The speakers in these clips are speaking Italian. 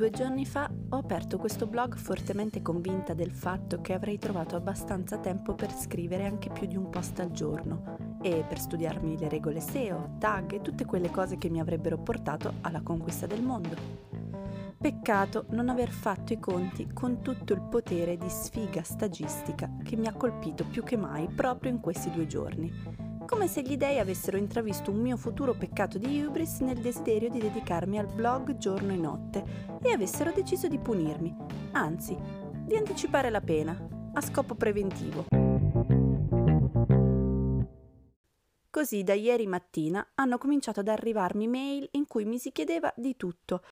Due giorni fa ho aperto questo blog fortemente convinta del fatto che avrei trovato abbastanza tempo per scrivere anche più di un post al giorno e per studiarmi le regole SEO, tag e tutte quelle cose che mi avrebbero portato alla conquista del mondo. Peccato non aver fatto i conti con tutto il potere di sfiga stagistica che mi ha colpito più che mai proprio in questi due giorni come se gli dei avessero intravisto un mio futuro peccato di hubris nel desiderio di dedicarmi al blog giorno e notte e avessero deciso di punirmi, anzi, di anticipare la pena, a scopo preventivo. Così da ieri mattina hanno cominciato ad arrivarmi mail in cui mi si chiedeva di tutto.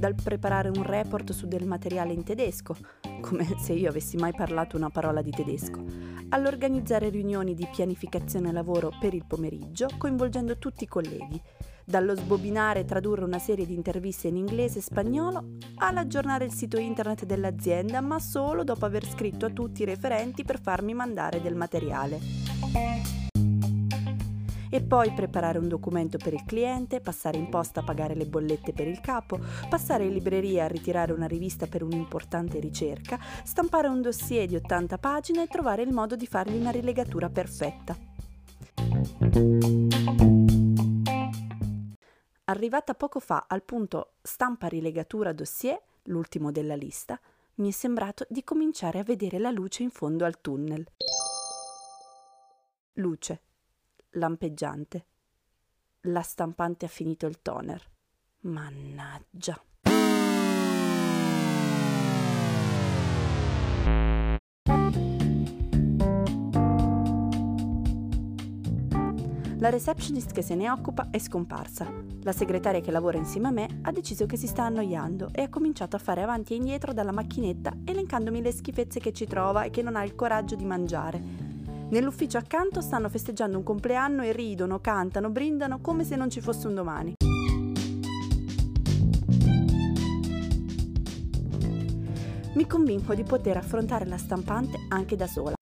Dal preparare un report su del materiale in tedesco, come se io avessi mai parlato una parola di tedesco, all'organizzare riunioni di pianificazione lavoro per il pomeriggio, coinvolgendo tutti i colleghi, dallo sbobinare e tradurre una serie di interviste in inglese e spagnolo, all'aggiornare il sito internet dell'azienda, ma solo dopo aver scritto a tutti i referenti per farmi mandare del materiale e poi preparare un documento per il cliente, passare in posta a pagare le bollette per il capo, passare in libreria a ritirare una rivista per un'importante ricerca, stampare un dossier di 80 pagine e trovare il modo di fargli una rilegatura perfetta. Arrivata poco fa al punto stampa rilegatura dossier, l'ultimo della lista, mi è sembrato di cominciare a vedere la luce in fondo al tunnel. Luce lampeggiante. La stampante ha finito il toner. Mannaggia. La receptionist che se ne occupa è scomparsa. La segretaria che lavora insieme a me ha deciso che si sta annoiando e ha cominciato a fare avanti e indietro dalla macchinetta elencandomi le schifezze che ci trova e che non ha il coraggio di mangiare Nell'ufficio accanto stanno festeggiando un compleanno e ridono, cantano, brindano come se non ci fosse un domani. Mi convinco di poter affrontare la stampante anche da sola.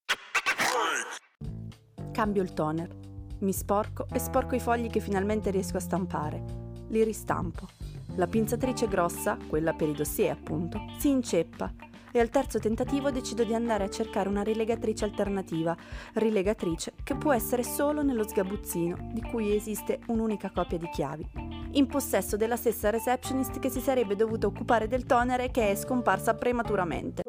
Cambio il toner, mi sporco e sporco i fogli che finalmente riesco a stampare. Li ristampo. La pinzatrice grossa, quella per i dossier appunto, si inceppa e al terzo tentativo decido di andare a cercare una rilegatrice alternativa, rilegatrice che può essere solo nello sgabuzzino, di cui esiste un'unica copia di chiavi, in possesso della stessa receptionist che si sarebbe dovuta occupare del toner e che è scomparsa prematuramente.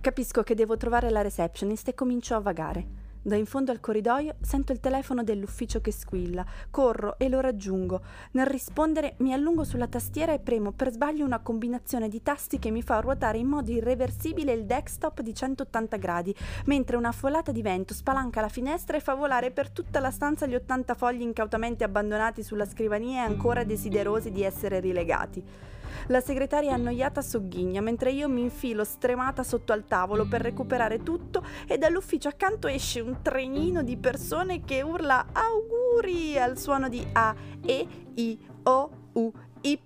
Capisco che devo trovare la receptionist e comincio a vagare. Da in fondo al corridoio sento il telefono dell'ufficio che squilla, corro e lo raggiungo. Nel rispondere mi allungo sulla tastiera e premo per sbaglio una combinazione di tasti che mi fa ruotare in modo irreversibile il desktop di 180 gradi, mentre una folata di vento spalanca la finestra e fa volare per tutta la stanza gli 80 fogli incautamente abbandonati sulla scrivania e ancora desiderosi di essere rilegati. La segretaria annoiata sogghigna mentre io mi infilo stremata sotto al tavolo per recuperare tutto e dall'ufficio accanto esce un trenino di persone che urla auguri al suono di A, E, I, O, U, Y.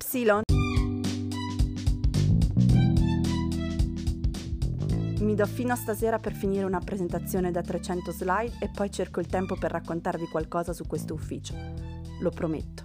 Mi do fino a stasera per finire una presentazione da 300 slide e poi cerco il tempo per raccontarvi qualcosa su questo ufficio. Lo prometto.